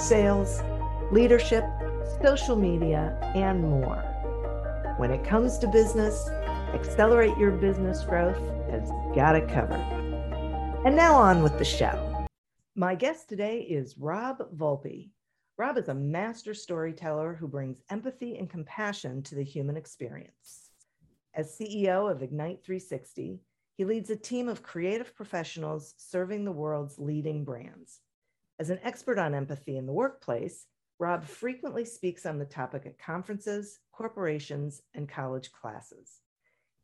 sales, leadership, social media, and more. When it comes to business, Accelerate Your Business Growth has got it covered. And now on with the show. My guest today is Rob Volpe. Rob is a master storyteller who brings empathy and compassion to the human experience. As CEO of Ignite 360, he leads a team of creative professionals serving the world's leading brands. As an expert on empathy in the workplace, Rob frequently speaks on the topic at conferences, corporations, and college classes.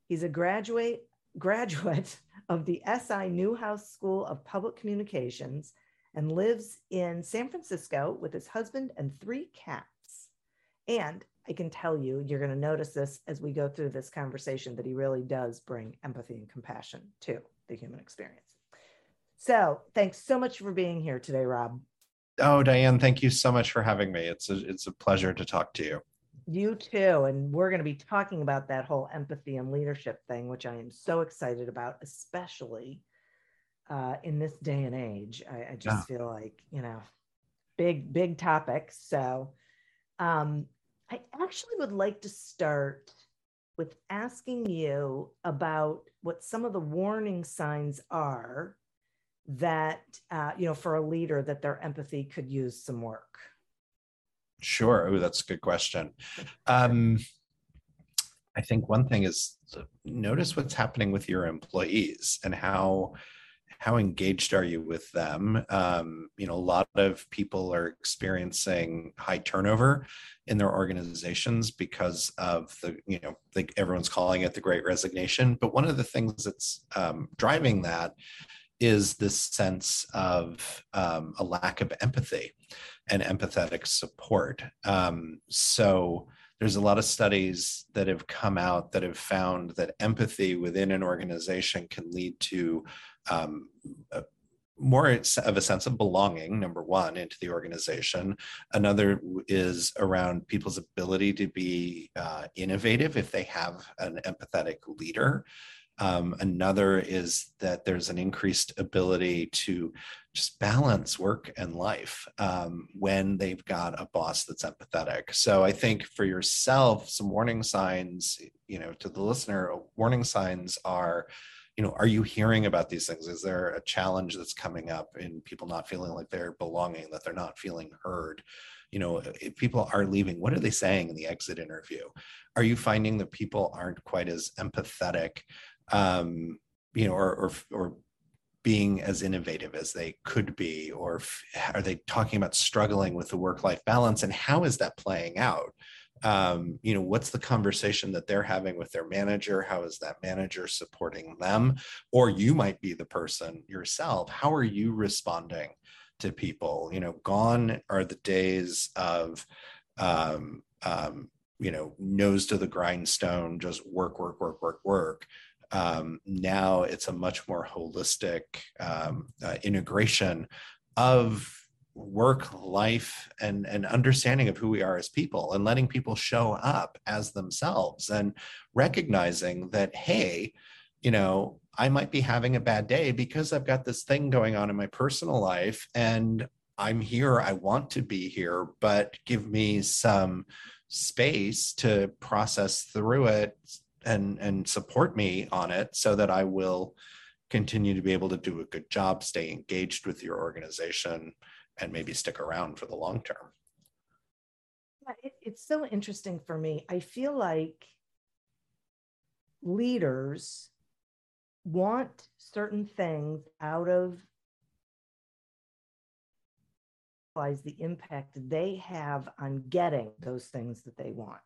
He's a graduate graduate of the SI Newhouse School of Public Communications and lives in San Francisco with his husband and three cats. And I can tell you, you're going to notice this as we go through this conversation that he really does bring empathy and compassion to the human experience. So thanks so much for being here today, Rob. Oh, Diane, thank you so much for having me. It's a, it's a pleasure to talk to you. You too. And we're going to be talking about that whole empathy and leadership thing, which I am so excited about, especially uh, in this day and age. I, I just yeah. feel like, you know, big, big topic. So um, I actually would like to start with asking you about what some of the warning signs are that uh, you know for a leader that their empathy could use some work. Sure. Oh that's a good question. Um, i think one thing is notice what's happening with your employees and how how engaged are you with them? Um, you know a lot of people are experiencing high turnover in their organizations because of the you know like everyone's calling it the great resignation. But one of the things that's um, driving that is this sense of um, a lack of empathy and empathetic support. Um, so there's a lot of studies that have come out that have found that empathy within an organization can lead to um, a, more of a sense of belonging, number one, into the organization. Another is around people's ability to be uh, innovative if they have an empathetic leader. Um, another is that there's an increased ability to just balance work and life um, when they've got a boss that's empathetic. So I think for yourself, some warning signs, you know, to the listener, warning signs are, you know, are you hearing about these things? Is there a challenge that's coming up in people not feeling like they're belonging, that they're not feeling heard? you know if people are leaving what are they saying in the exit interview are you finding that people aren't quite as empathetic um, you know, or, or, or being as innovative as they could be, or are they talking about struggling with the work-life balance, and how is that playing out? Um, you know, what's the conversation that they're having with their manager? How is that manager supporting them? Or you might be the person yourself. How are you responding to people? You know, gone are the days of um, um, you know nose to the grindstone just work work work work work um, now it's a much more holistic um, uh, integration of work life and and understanding of who we are as people and letting people show up as themselves and recognizing that hey you know i might be having a bad day because i've got this thing going on in my personal life and i'm here i want to be here but give me some space to process through it and and support me on it so that I will continue to be able to do a good job, stay engaged with your organization, and maybe stick around for the long term. It, it's so interesting for me. I feel like leaders want certain things out of the impact they have on getting those things that they want.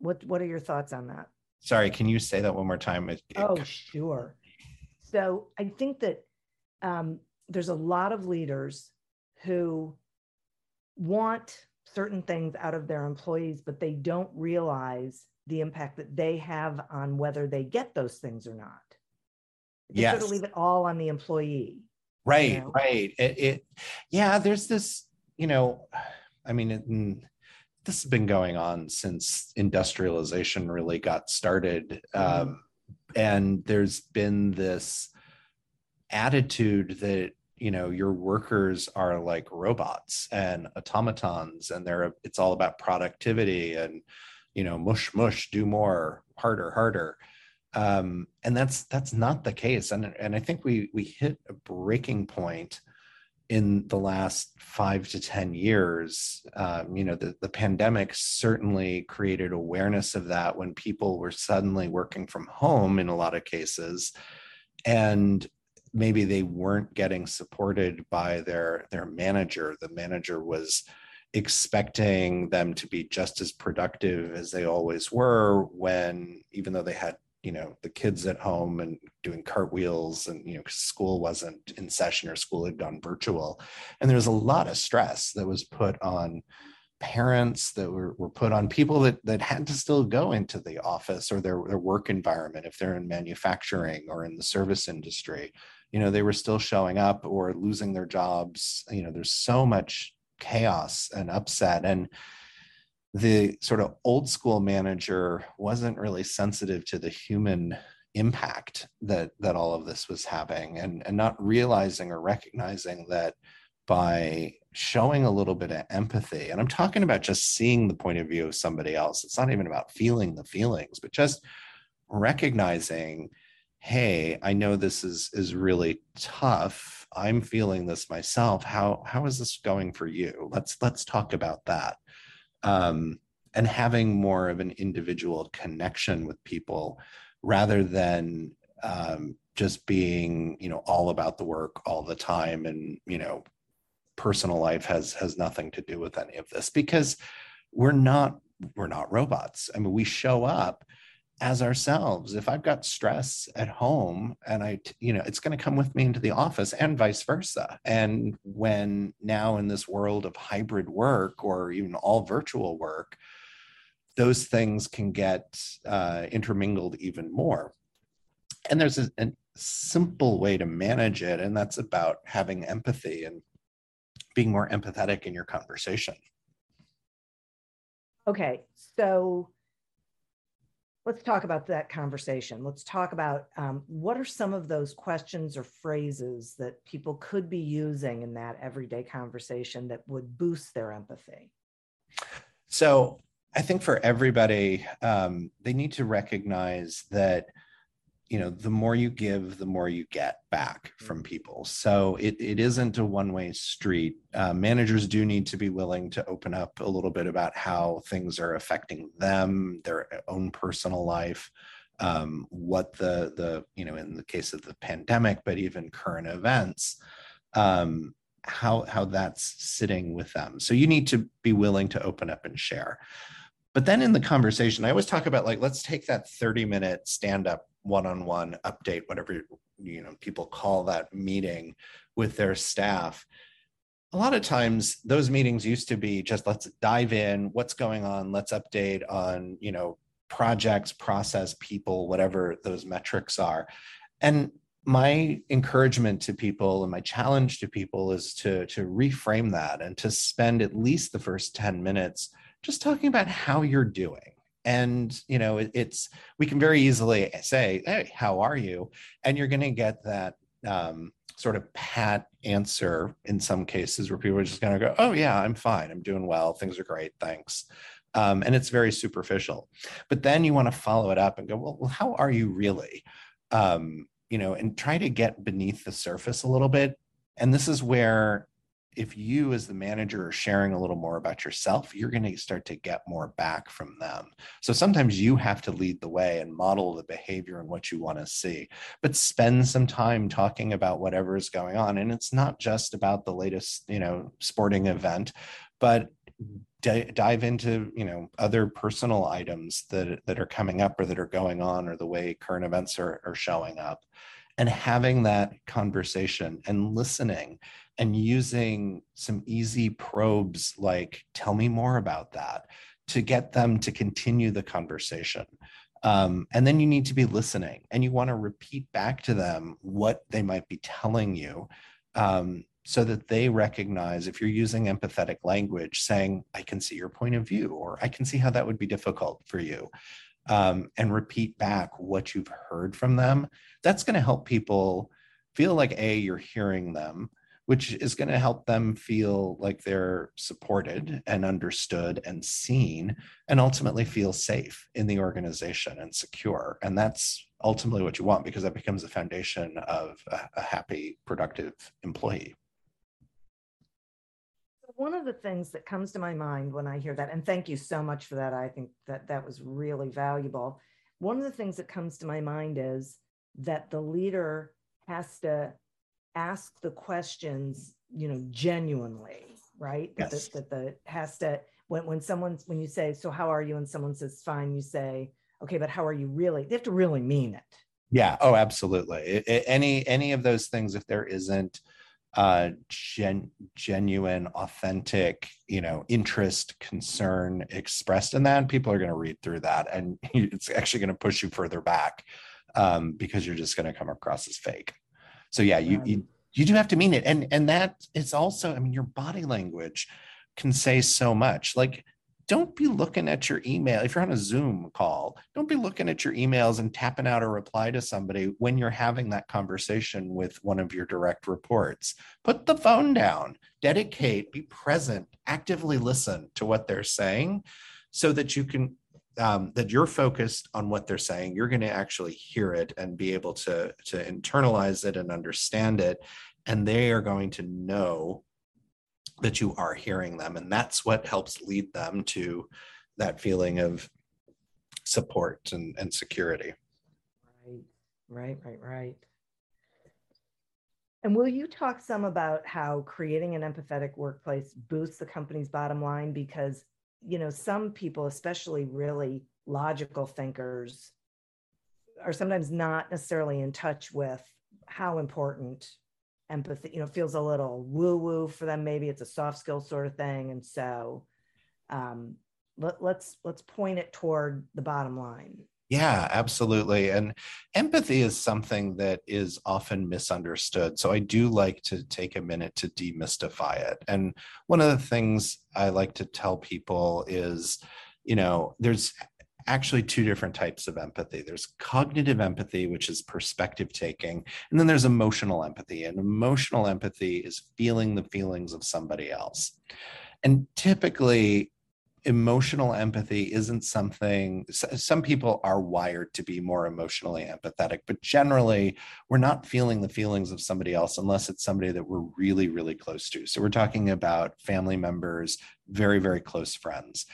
What what are your thoughts on that? Sorry, can you say that one more time? It, it, oh, sure. So I think that um, there's a lot of leaders who want certain things out of their employees, but they don't realize the impact that they have on whether they get those things or not. They yes. sort of leave it all on the employee. Right, you know? right. It, it, yeah, there's this, you know, I mean, it, this has been going on since industrialization really got started. Mm-hmm. Um, and there's been this attitude that you know your workers are like robots and automatons and they're it's all about productivity and you know mush mush do more harder harder um, and that's that's not the case and and i think we we hit a breaking point in the last five to 10 years, um, you know, the, the pandemic certainly created awareness of that when people were suddenly working from home in a lot of cases. And maybe they weren't getting supported by their their manager. The manager was expecting them to be just as productive as they always were when even though they had you know the kids at home and doing cartwheels and you know school wasn't in session or school had gone virtual. And there was a lot of stress that was put on parents that were, were put on people that, that had to still go into the office or their, their work environment if they're in manufacturing or in the service industry. You know they were still showing up or losing their jobs. You know there's so much chaos and upset. And the sort of old school manager wasn't really sensitive to the human impact that that all of this was having and and not realizing or recognizing that by showing a little bit of empathy and i'm talking about just seeing the point of view of somebody else. It's not even about feeling the feelings but just recognizing hey i know this is is really tough. I'm feeling this myself. How how is this going for you? Let's let's talk about that um, and having more of an individual connection with people rather than um, just being you know all about the work all the time and you know personal life has has nothing to do with any of this because we're not we're not robots. I mean we show up as ourselves. If i've got stress at home and i you know it's going to come with me into the office and vice versa. And when now in this world of hybrid work or even all virtual work those things can get uh, intermingled even more. And there's a, a simple way to manage it and that's about having empathy and being more empathetic in your conversation. Okay so let's talk about that conversation. Let's talk about um, what are some of those questions or phrases that people could be using in that everyday conversation that would boost their empathy? So, I think for everybody, um, they need to recognize that you know the more you give the more you get back from mm-hmm. people. So it, it isn't a one-way street. Uh, managers do need to be willing to open up a little bit about how things are affecting them their own personal life um, what the the you know in the case of the pandemic but even current events um, how how that's sitting with them. So you need to be willing to open up and share but then in the conversation i always talk about like let's take that 30 minute stand up one-on-one update whatever you know people call that meeting with their staff. A lot of times those meetings used to be just let's dive in. What's going on? Let's update on you know projects process people whatever those metrics are. And my encouragement to people and my challenge to people is to to reframe that and to spend at least the first 10 minutes just talking about how you're doing and you know it, it's we can very easily say hey how are you and you're going to get that um, sort of pat answer in some cases where people are just going to go, "Oh yeah, I'm fine. I'm doing well. Things are great. Thanks." Um, and it's very superficial. But then you want to follow it up and go, "Well, how are you really?" Um, you know, and try to get beneath the surface a little bit. And this is where if you as the manager are sharing a little more about yourself you're going to start to get more back from them. So sometimes you have to lead the way and model the behavior and what you want to see but spend some time talking about whatever is going on and it's not just about the latest you know sporting event but dive into you know other personal items that that are coming up or that are going on or the way current events are, are showing up. And having that conversation and listening and using some easy probes like tell me more about that to get them to continue the conversation. Um, and then you need to be listening and you want to repeat back to them what they might be telling you um, so that they recognize if you're using empathetic language saying i can see your point of view or i can see how that would be difficult for you um, and repeat back what you've heard from them. That's going to help people feel like a you're hearing them which is going to help them feel like they're supported and understood and seen and ultimately feel safe in the organization and secure. And that's ultimately what you want because that becomes the foundation of a, a happy productive employee. One of the things that comes to my mind when i hear that and thank you so much for that i think that that was really valuable. One of the things that comes to my mind is that the leader has to ask the questions, you know, genuinely, right? Yes. That, the, that the has to when when someone when you say, "So how are you?" and someone says, "Fine," you say, "Okay, but how are you really?" They have to really mean it. Yeah. Oh, absolutely. It, it, any any of those things, if there isn't uh gen, genuine authentic you know interest concern expressed in that people are going to read through that and it's actually going to push you further back um because you're just going to come across as fake so yeah, you, you um, you do have to mean it, and and that is also, I mean, your body language can say so much. Like, don't be looking at your email if you're on a Zoom call. Don't be looking at your emails and tapping out a reply to somebody when you're having that conversation with one of your direct reports. Put the phone down, dedicate, be present, actively listen to what they're saying so that you can um, that you're focused on what they're saying. You're going to actually hear it and be able to to internalize it and understand it. And they are going to know that you are hearing them. And that's what helps lead them to that feeling of support and, and security. Right right right right. And will you talk some about how creating an empathetic workplace boosts the company's bottom line? Because you know, some people, especially really logical thinkers, are sometimes not necessarily in touch with how important empathy, you know, feels a little woo woo for them. Maybe it's a soft skill sort of thing. And so um, let, let's let's point it toward the bottom line. Yeah, absolutely. And empathy is something that is often misunderstood. So I do like to take a minute to demystify it. And one of the things I like to tell people is, you know, there's actually two different types of empathy. There's cognitive empathy, which is perspective taking, and then there's emotional empathy. And emotional empathy is feeling the feelings of somebody else. And typically, emotional empathy isn't something some people are wired to be more emotionally empathetic but generally we're not feeling the feelings of somebody else unless it's somebody that we're really really close to. So we're talking about family members very very close friends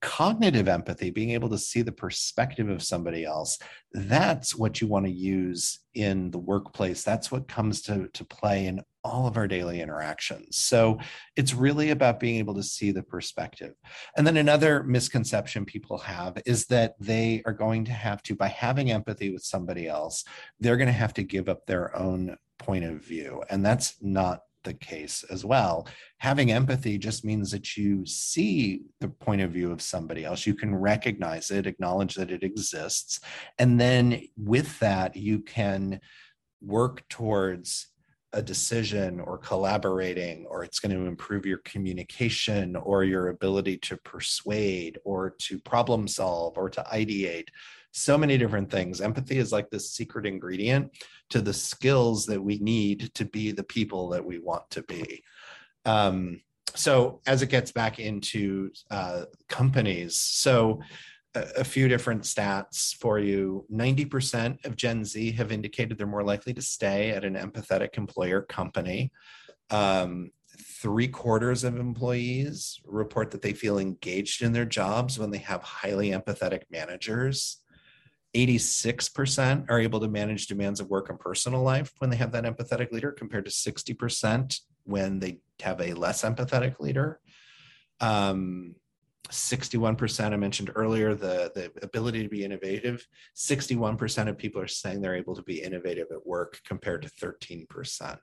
cognitive empathy being able to see the perspective of somebody else that's what you want to use in the workplace. That's what comes to, to play in all of our daily interactions. So it's really about being able to see the perspective. And then another misconception people have is that they are going to have to by having empathy with somebody else they're going to have to give up their own point of view. And that's not the case as well. Having empathy just means that you see the point of view of somebody else. You can recognize it, acknowledge that it exists. And then with that, you can work towards a decision or collaborating, or it's going to improve your communication or your ability to persuade or to problem solve or to ideate so many different things. Empathy is like the secret ingredient to the skills that we need to be the people that we want to be. Um, so as it gets back into uh, companies, so a, a few different stats for you. 90% of Gen Z have indicated they're more likely to stay at an empathetic employer company. Um, three quarters of employees report that they feel engaged in their jobs when they have highly empathetic managers. 86% are able to manage demands of work and personal life when they have that empathetic leader, compared to 60% when they have a less empathetic leader. Um, 61% I mentioned earlier, the, the ability to be innovative. 61% of people are saying they're able to be innovative at work compared to 13%.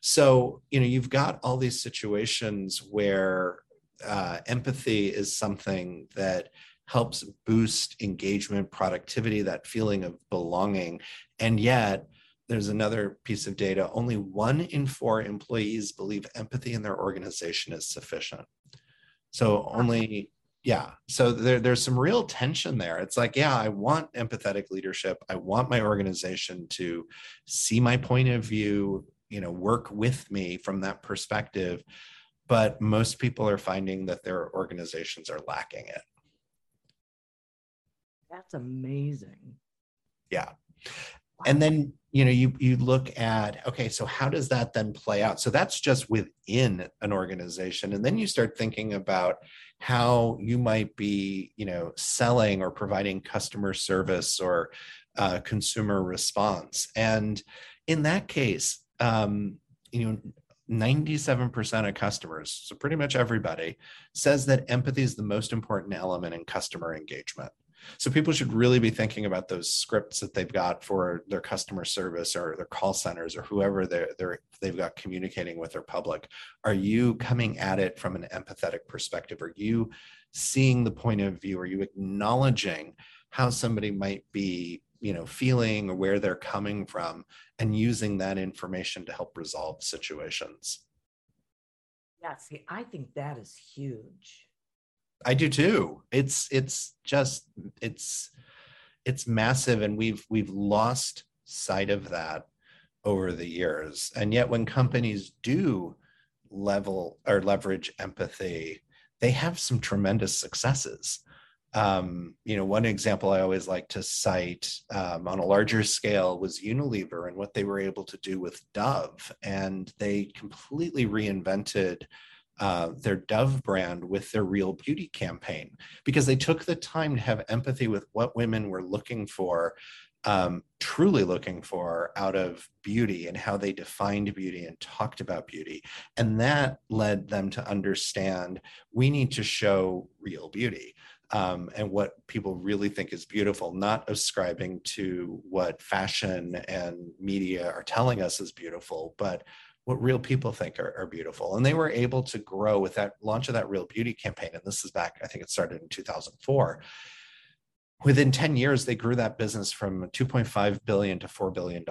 So, you know, you've got all these situations where uh, empathy is something that helps boost engagement, productivity, that feeling of belonging. And yet, there's another piece of data. Only one in four employees believe empathy in their organization is sufficient. So only yeah. So there, there's some real tension there. It's like yeah i want empathetic leadership. I want my organization to see my point of view you know work with me from that perspective. But most people are finding that their organizations are lacking it that's amazing. Yeah. And then you know you you look at okay so how does that then play out? So that's just within an organization. And then you start thinking about how you might be you know selling or providing customer service or uh, consumer response. And in that case um, you know 97% of customers so pretty much everybody says that empathy is the most important element in customer engagement so people should really be thinking about those scripts that they've got for their customer service or their call centers or whoever they're, they're they've got communicating with their public. Are you coming at it from an empathetic perspective? Are you seeing the point of view? Are you acknowledging how somebody might be, you know, feeling or where they're coming from and using that information to help resolve situations? Yeah, see, I think that is huge I do too. It's it's just it's it's massive and we've we've lost sight of that over the years. And yet when companies do level or leverage empathy, they have some tremendous successes. Um, you know, one example I always like to cite um, on a larger scale was Unilever and what they were able to do with Dove. And they completely reinvented uh, their Dove brand with their Real Beauty campaign because they took the time to have empathy with what women were looking for, um, truly looking for out of beauty and how they defined beauty and talked about beauty. And that led them to understand we need to show real beauty. Um, and what people really think is beautiful, not ascribing to what fashion and media are telling us is beautiful, but what real people think are, are, beautiful. And they were able to grow with that launch of that Real Beauty campaign. And this is back, I think it started in 2004. Within 10 years, they grew that business from 2.5 billion to $4 billion.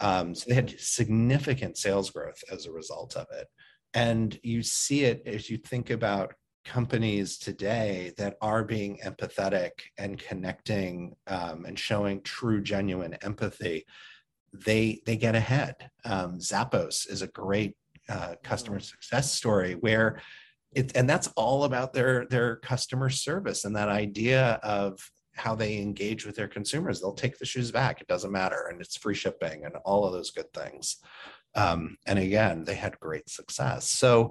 Um, so they had significant sales growth as a result of it. And you see it as you think about companies today that are being empathetic and connecting um, and showing true, genuine empathy they they get ahead. Um, Zappos is a great uh, customer success story where it and that's all about their their customer service and that idea of how they engage with their consumers. They'll take the shoes back; it doesn't matter, and it's free shipping and all of those good things. Um, and again, they had great success. So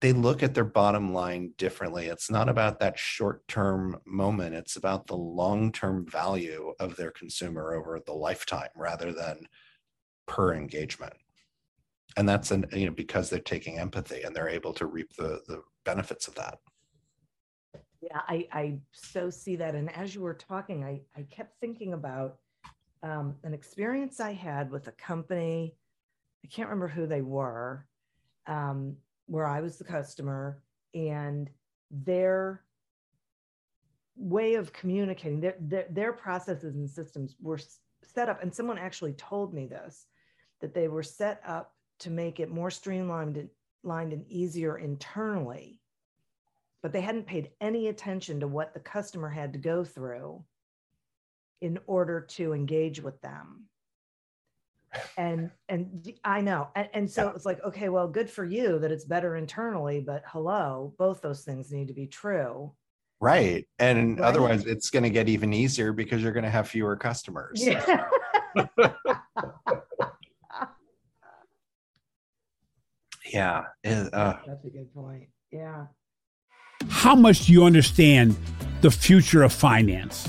they look at their bottom line differently. It's not about that short term moment, it's about the long term value of their consumer over the lifetime rather than per engagement. And that's an, you know, because they're taking empathy and they're able to reap the, the benefits of that. Yeah, I, I so see that. And as you were talking, I, I kept thinking about um, an experience I had with a company. I can't remember who they were. Um, where I was the customer and their way of communicating, their, their, their processes and systems were set up. And someone actually told me this that they were set up to make it more streamlined and, lined and easier internally, but they hadn't paid any attention to what the customer had to go through in order to engage with them and and i know and, and so yeah. it's like okay well good for you that it's better internally but hello both those things need to be true right and right? otherwise it's going to get even easier because you're going to have fewer customers yeah. yeah it, uh, that's a good point yeah how much do you understand the future of finance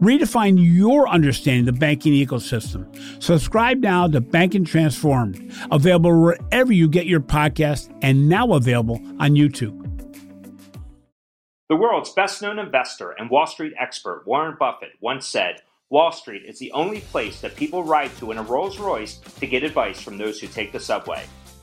Redefine your understanding of the banking ecosystem. Subscribe now to Banking Transformed, available wherever you get your podcast and now available on YouTube. The world's best known investor and Wall Street expert, Warren Buffett, once said, Wall Street is the only place that people ride to in a Rolls Royce to get advice from those who take the subway.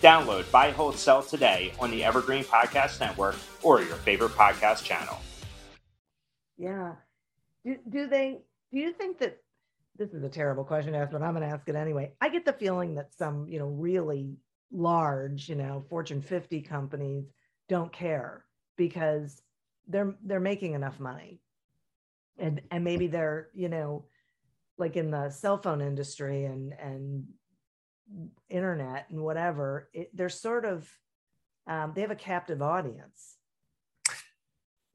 Download Buy, Hold, Sell today on the Evergreen Podcast Network or your favorite podcast channel. Yeah. Do, do they, do you think that this is a terrible question to ask, but I'm going to ask it anyway. I get the feeling that some, you know, really large, you know, Fortune 50 companies don't care because they're they're making enough money. And and maybe they're, you know, like in the cell phone industry and and internet and whatever, it, they're sort of um, they have a captive audience.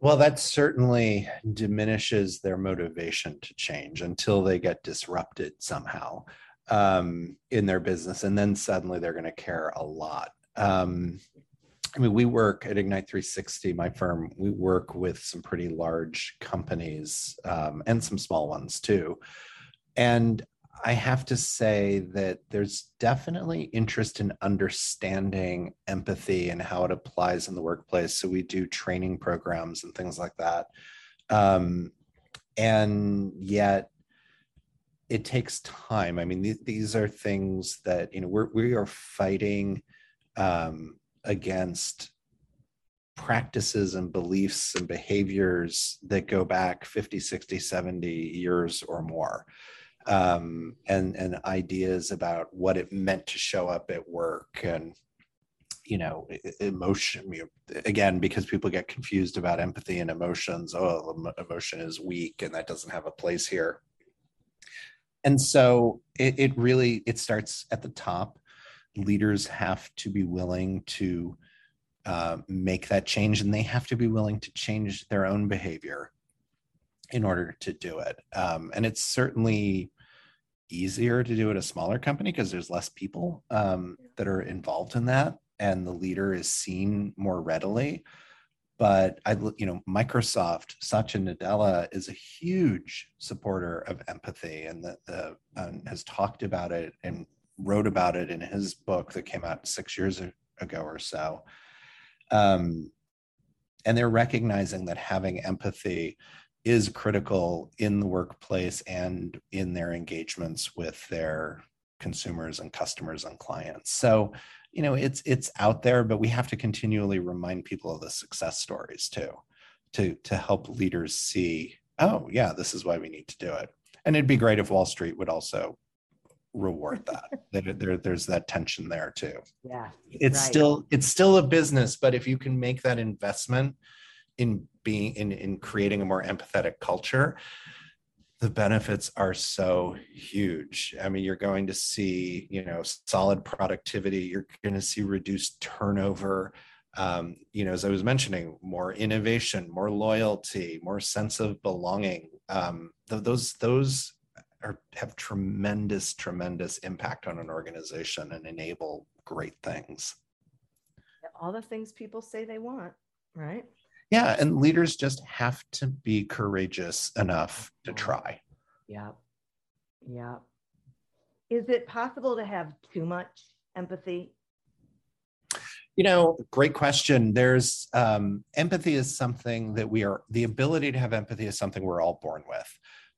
Well, that certainly diminishes their motivation to change until they get disrupted somehow um, in their business, and then suddenly they're going to care a lot. Um, I mean, we work at Ignite 360, my firm. We work with some pretty large companies um, and some small ones too. And I have to say that there's definitely interest in understanding empathy and how it applies in the workplace. So we do training programs and things like that. Um, and yet it takes time. I mean, th- these are things that, you know, we're, we are fighting um, against practices and beliefs and behaviors that go back 50, 60, 70 years or more um, and and ideas about what it meant to show up at work and you know emotion again because people get confused about empathy and emotions oh emotion is weak and that doesn't have a place here. And so it, it really it starts at the top. Leaders have to be willing to uh, make that change and they have to be willing to change their own behavior in order to do it. Um, and it's certainly easier to do at a smaller company because there's less people um, that are involved in that and the leader is seen more readily. But i you know microsoft satya nadella is a huge supporter of empathy and the, the has talked about it and wrote about it in his book that came out six years ago or so. Um, and they're recognizing that having empathy is critical in the workplace and in their engagements with their consumers and customers and clients. So, you know, it's it's out there, but we have to continually remind people of the success stories too, to to help leaders see, oh yeah, this is why we need to do it. And it'd be great if Wall Street would also reward that. that there, there's that tension there too. Yeah. It's right. still it's still a business, but if you can make that investment in being in in creating a more empathetic culture the benefits are so huge. I mean you're going to see you know solid productivity. You're going to see reduced turnover. Um, you know as i was mentioning more innovation more loyalty more sense of belonging. Um, th- those those are, have tremendous tremendous impact on an organization and enable great things. All the things people say they want, right? Yeah, and leaders just have to be courageous enough to try. Yeah. Yeah. Is it possible to have too much empathy? You know, great question. There's um, empathy is something that we are, the ability to have empathy is something we're all born with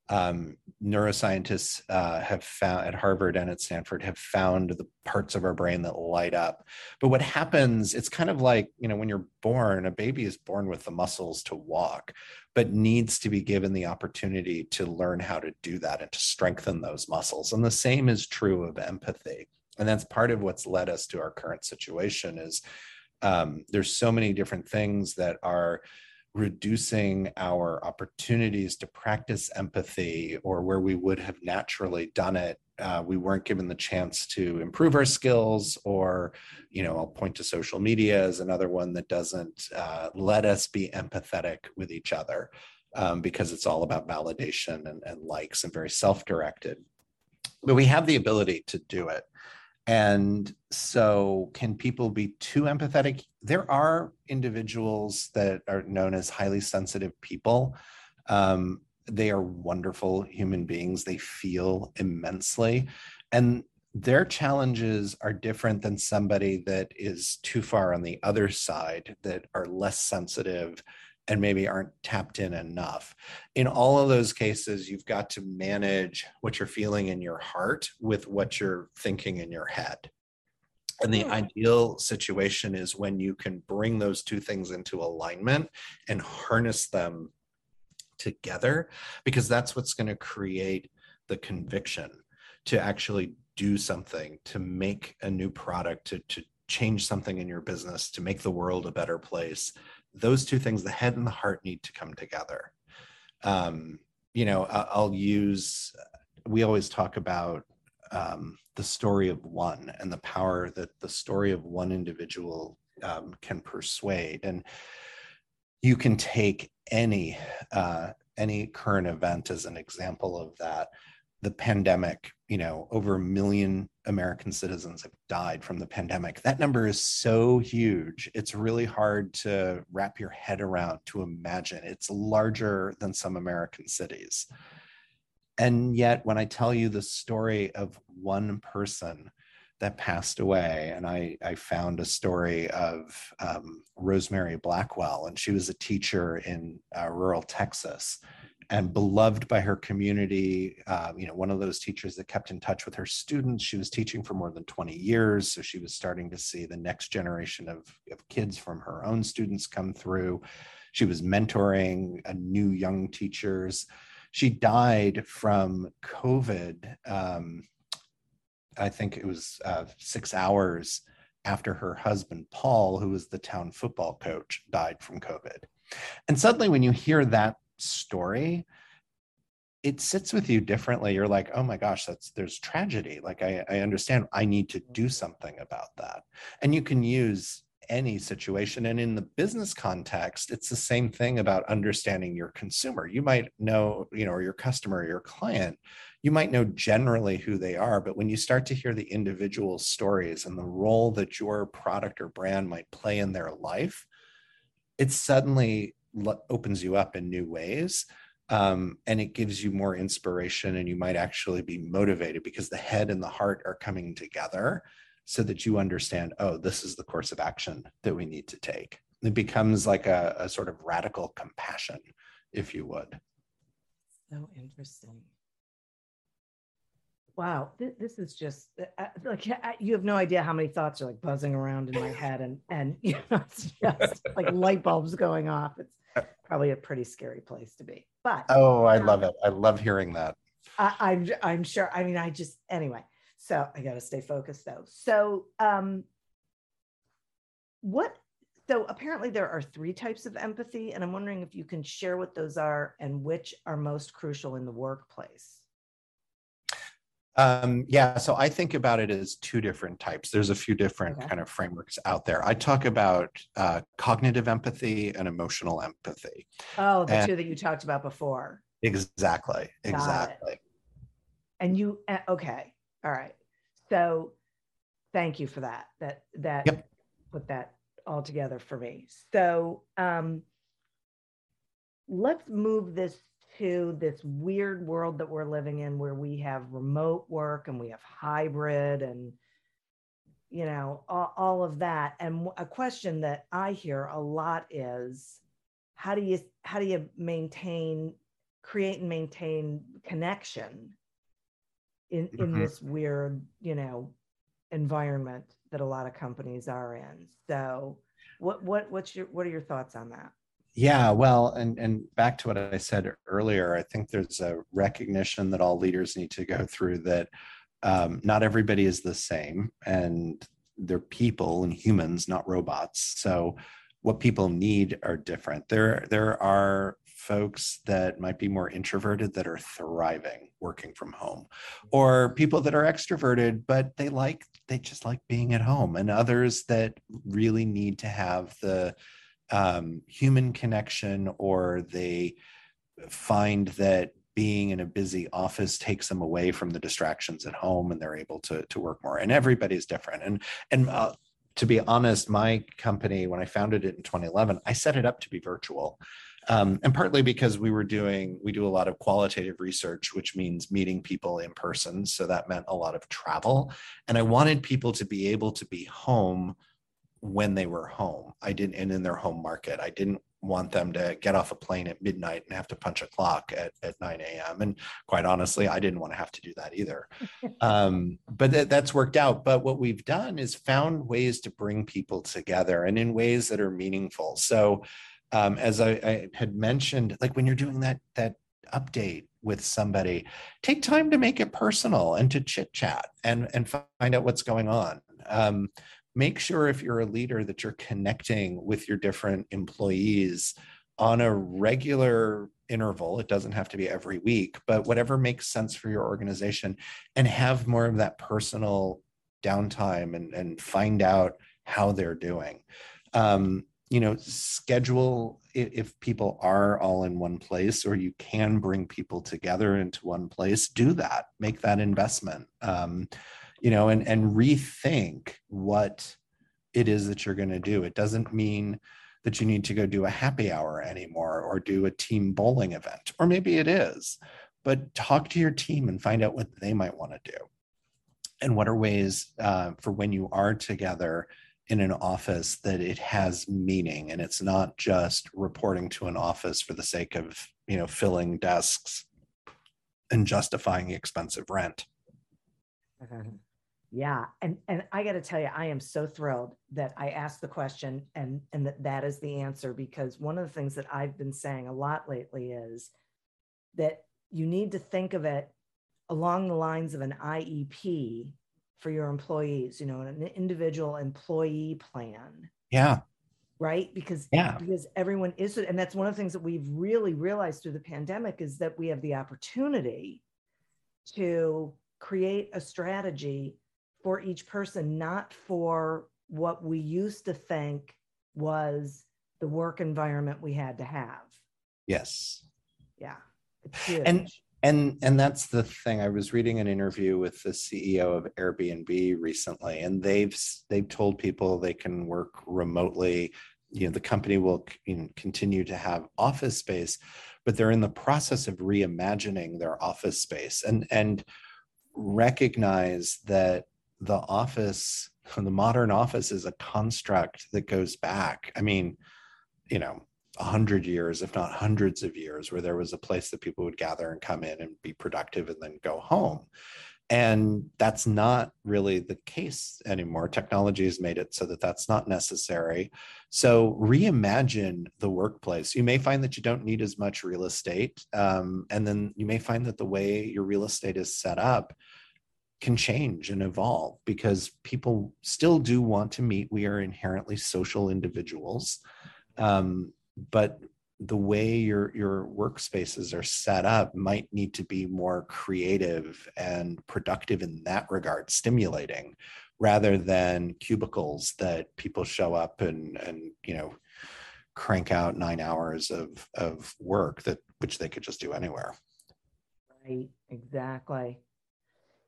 um, neuroscientists uh, have found at Harvard and at Stanford have found the parts of our brain that light up. But what happens, it's kind of like, you know, when you're born, a baby is born with the muscles to walk, but needs to be given the opportunity to learn how to do that and to strengthen those muscles. And the same is true of empathy. And that's part of what's led us to our current situation is um, there's so many different things that are reducing our opportunities to practice empathy or where we would have naturally done it uh, we weren't given the chance to improve our skills or you know i'll point to social media as another one that doesn't uh, let us be empathetic with each other um, because it's all about validation and, and likes and very self-directed. But we have the ability to do it and so, can people be too empathetic? There are individuals that are known as highly sensitive people. Um, they are wonderful human beings, they feel immensely. And their challenges are different than somebody that is too far on the other side, that are less sensitive and maybe aren't tapped in enough. In all of those cases, you've got to manage what you're feeling in your heart with what you're thinking in your head. And the hmm. ideal situation is when you can bring those two things into alignment and harness them together, because that's what's going to create the conviction to actually do something, to make a new product, to, to change something in your business, to make the world a better place those two things, the head and the heart, need to come together. Um, you know, I'll use, we always talk about um, the story of one and the power that the story of one individual um, can persuade. And you can take any uh, any current event as an example of that the pandemic, you know, over a million American citizens have died from the pandemic. That number is so huge. It's really hard to wrap your head around to imagine. It's larger than some American cities. And yet, when I tell you the story of one person that passed away, and I, I found a story of um, Rosemary Blackwell, and she was a teacher in uh, rural Texas and beloved by her community. Um, you know, one of those teachers that kept in touch with her students. She was teaching for more than 20 years, so she was starting to see the next generation of, of kids from her own students come through. She was mentoring a new young teachers. She died from COVID. Um, I think it was uh, six hours after her husband, Paul, who was the town football coach, died from COVID. And suddenly, when you hear that story it sits with you differently. You're like oh my gosh that's there's tragedy. Like i, I understand i need to do something about that. And you can use any situation. And in the business context it's the same thing about understanding your consumer. You might know you know or your customer or your client. You might know generally who they are but when you start to hear the individual stories and the role that your product or brand might play in their life it suddenly opens you up in new ways um, and it gives you more inspiration and you might actually be motivated because the head and the heart are coming together so that you understand oh this is the course of action that we need to take. It becomes like a, a sort of radical compassion if you would. So interesting. Wow this is just uh, uh, like you have no idea how many thoughts are like buzzing around in my head and and you know it's just like light bulbs going off. It's probably a pretty scary place to be. But oh, I love it. I love hearing that. I, I'm I'm sure. I mean, I just anyway. So I got to stay focused though. So um, what? So apparently there are three types of empathy, and I'm wondering if you can share what those are and which are most crucial in the workplace. Um, yeah, so I think about it as two different types. There's a few different okay. kind of frameworks out there. I talk about uh, cognitive empathy and emotional empathy. Oh, the and two that you talked about before. Exactly. Got exactly. It. And you eh, okay? All right. So, thank you for that. That that yep. put that all together for me. So um, let's move this to this weird world that we're living in where we have remote work and we have hybrid and you know all, all of that. And a question that i hear a lot is how do you how do you maintain create and maintain connection in in mm-hmm. this weird you know environment that a lot of companies are in? So what what what's your what are your thoughts on that yeah well and and back to what i said earlier i think there's a recognition that all leaders need to go through that um, not everybody is the same and they're people and humans not robots. So what people need are different. There there are folks that might be more introverted that are thriving working from home or people that are extroverted but they like they just like being at home and others that really need to have the um, human connection or they find that being in a busy office takes them away from the distractions at home and they're able to to work more. And everybody's different. And and uh, to be honest my company when i founded it in 2011 i set it up to be virtual. Um, and partly because we were doing we do a lot of qualitative research which means meeting people in person. So that meant a lot of travel. And i wanted people to be able to be home when they were home i didn't and in their home market i didn't want them to get off a plane at midnight and have to punch a clock at, at 9 a.m. And quite honestly, I didn't want to have to do that either. um, but th- that's worked out. But what we've done is found ways to bring people together and in ways that are meaningful. So um, as I, I had mentioned, like when you're doing that, that update with somebody, take time to make it personal and to chit chat and, and find out what's going on. Um, make sure if you're a leader that you're connecting with your different employees on a regular interval. It doesn't have to be every week, but whatever makes sense for your organization and have more of that personal downtime and, and find out how they're doing. Um, you know, schedule if people are all in one place or you can bring people together into one place, do that, make that investment. Um, you know, and and rethink what it is that you're going to do. It doesn't mean that you need to go do a happy hour anymore or do a team bowling event, or maybe it is. But talk to your team and find out what they might want to do, and what are ways uh, for when you are together in an office that it has meaning and it's not just reporting to an office for the sake of you know filling desks and justifying expensive rent. Yeah, and and I got to tell you, I am so thrilled that I asked the question and and that that is the answer because one of the things that I've been saying a lot lately is that you need to think of it along the lines of an IEP for your employees. You know, an individual employee plan. Yeah. Right, because yeah, because everyone is, and that's one of the things that we've really realized through the pandemic is that we have the opportunity to create a strategy for each person, not for what we used to think was the work environment we had to have. Yes. Yeah. And and and that's the thing. I was reading an interview with the CEO of Airbnb recently, and they've they've told people they can work remotely. You know, the company will continue to have office space, but they're in the process of reimagining their office space and and recognize that the office, the modern office is a construct that goes back. I mean, you know, a hundred years, if not hundreds of years, where there was a place that people would gather and come in and be productive and then go home. And that's not really the case anymore. Technology has made it so that that's not necessary. So reimagine the workplace. You may find that you don't need as much real estate. Um, and then you may find that the way your real estate is set up can change and evolve because people still do want to meet. We are inherently social individuals. Um, but the way your your workspaces are set up might need to be more creative and productive in that regard stimulating rather than cubicles that people show up and and you know crank out nine hours of of work that which they could just do anywhere right exactly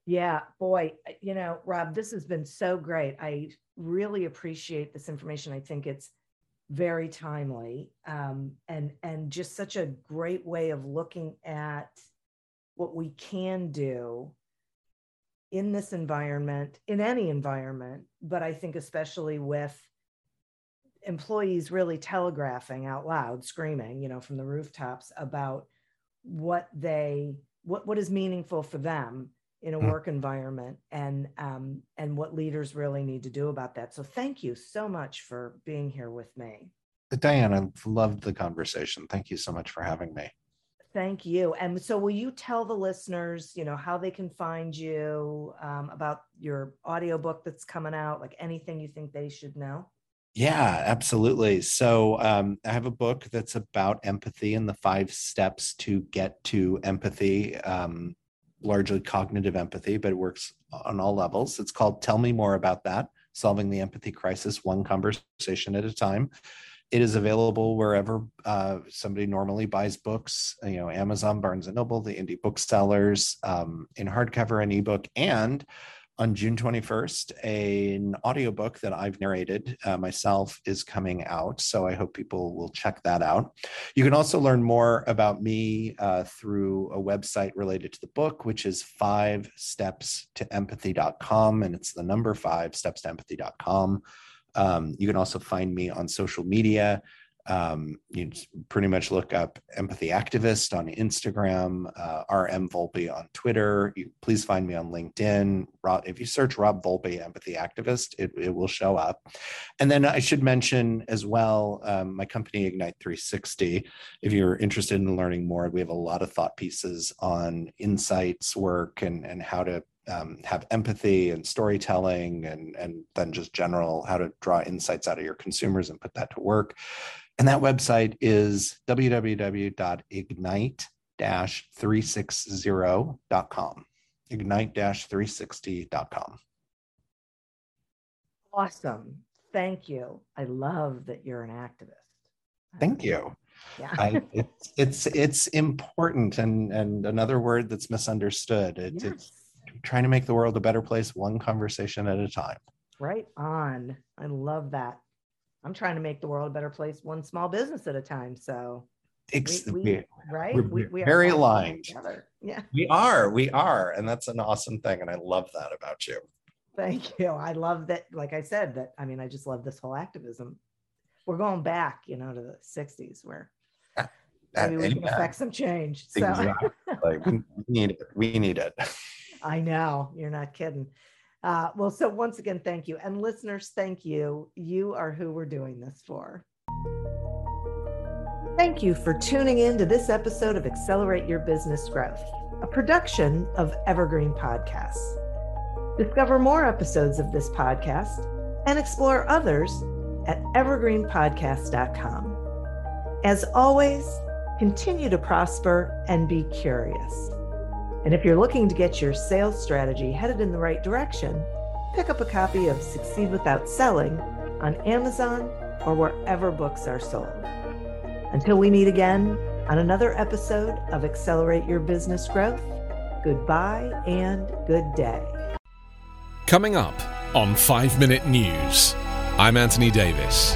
Yeah, boy, you know, Rob, this has been so great. I really appreciate this information. I think it's very timely um, and and just such a great way of looking at what we can do in this environment, in any environment, but I think especially with employees really telegraphing out loud, screaming, you know, from the rooftops about what they what what is meaningful for them in a mm. work environment and um, and what leaders really need to do about that. So thank you so much for being here with me. Diane, I loved the conversation. Thank you so much for having me. Thank you. And so, will you tell the listeners, you know, how they can find you um, about your audiobook that's coming out, like anything you think they should know? Yeah, absolutely. So, um, I have a book that's about empathy and the five steps to get to empathy. Um, largely cognitive empathy, but it works on all levels. It's called Tell Me More About That Solving the Empathy Crisis, One Conversation at a Time. It is available wherever uh, somebody normally buys books, you know, Amazon, Barnes and Noble, the indie booksellers, um, in hardcover and ebook, and on June 21st, an audiobook that I've narrated uh, myself is coming out. So I hope people will check that out. You can also learn more about me uh, through a website related to the book, which is five steps to empathy.com. And it's the number five steps to empathy.com. Um, you can also find me on social media um, you pretty much look up empathy activist on instagram uh, rm volpe on twitter. You, please find me on linkedin. Rob, if you search rob volpe empathy activist it, it will show up. And then i should mention as well um, my company ignite 360 if you're interested in learning more we have a lot of thought pieces on insights work and, and how to um, have empathy and storytelling and and then just general how to draw insights out of your consumers and put that to work and that website is www.ignite-360.com. Ignite-360.com. Awesome. Thank you. I love that you're an activist. Thank you. Yeah. I, it's it's it's important and and another word that's misunderstood. It, yes. It's trying to make the world a better place one conversation at a time. Right on. I love that. I'm trying to make the world a better place, one small business at a time. So, we, we, right? We're, we, we very aligned. Together. Yeah, we are. We are, and that's an awesome thing, and I love that about you. Thank you. I love that. Like I said, that I mean, I just love this whole activism. We're going back, you know, to the '60s where maybe we can affect some change. So. Exactly. we need it. We need it. I know. You're not kidding. Uh, well, so once again, thank you. And listeners, thank you. You are who we're doing this for. Thank you for tuning in to this episode of Accelerate Your Business Growth, a production of Evergreen Podcasts. Discover more episodes of this podcast and explore others at evergreenpodcast.com. As always, continue to prosper and be curious. And if you're looking to get your sales strategy headed in the right direction, pick up a copy of Succeed Without Selling on Amazon or wherever books are sold. Until we meet again on another episode of Accelerate Your Business Growth, goodbye and good day. Coming up on 5 Minute News, I'm Anthony Davis.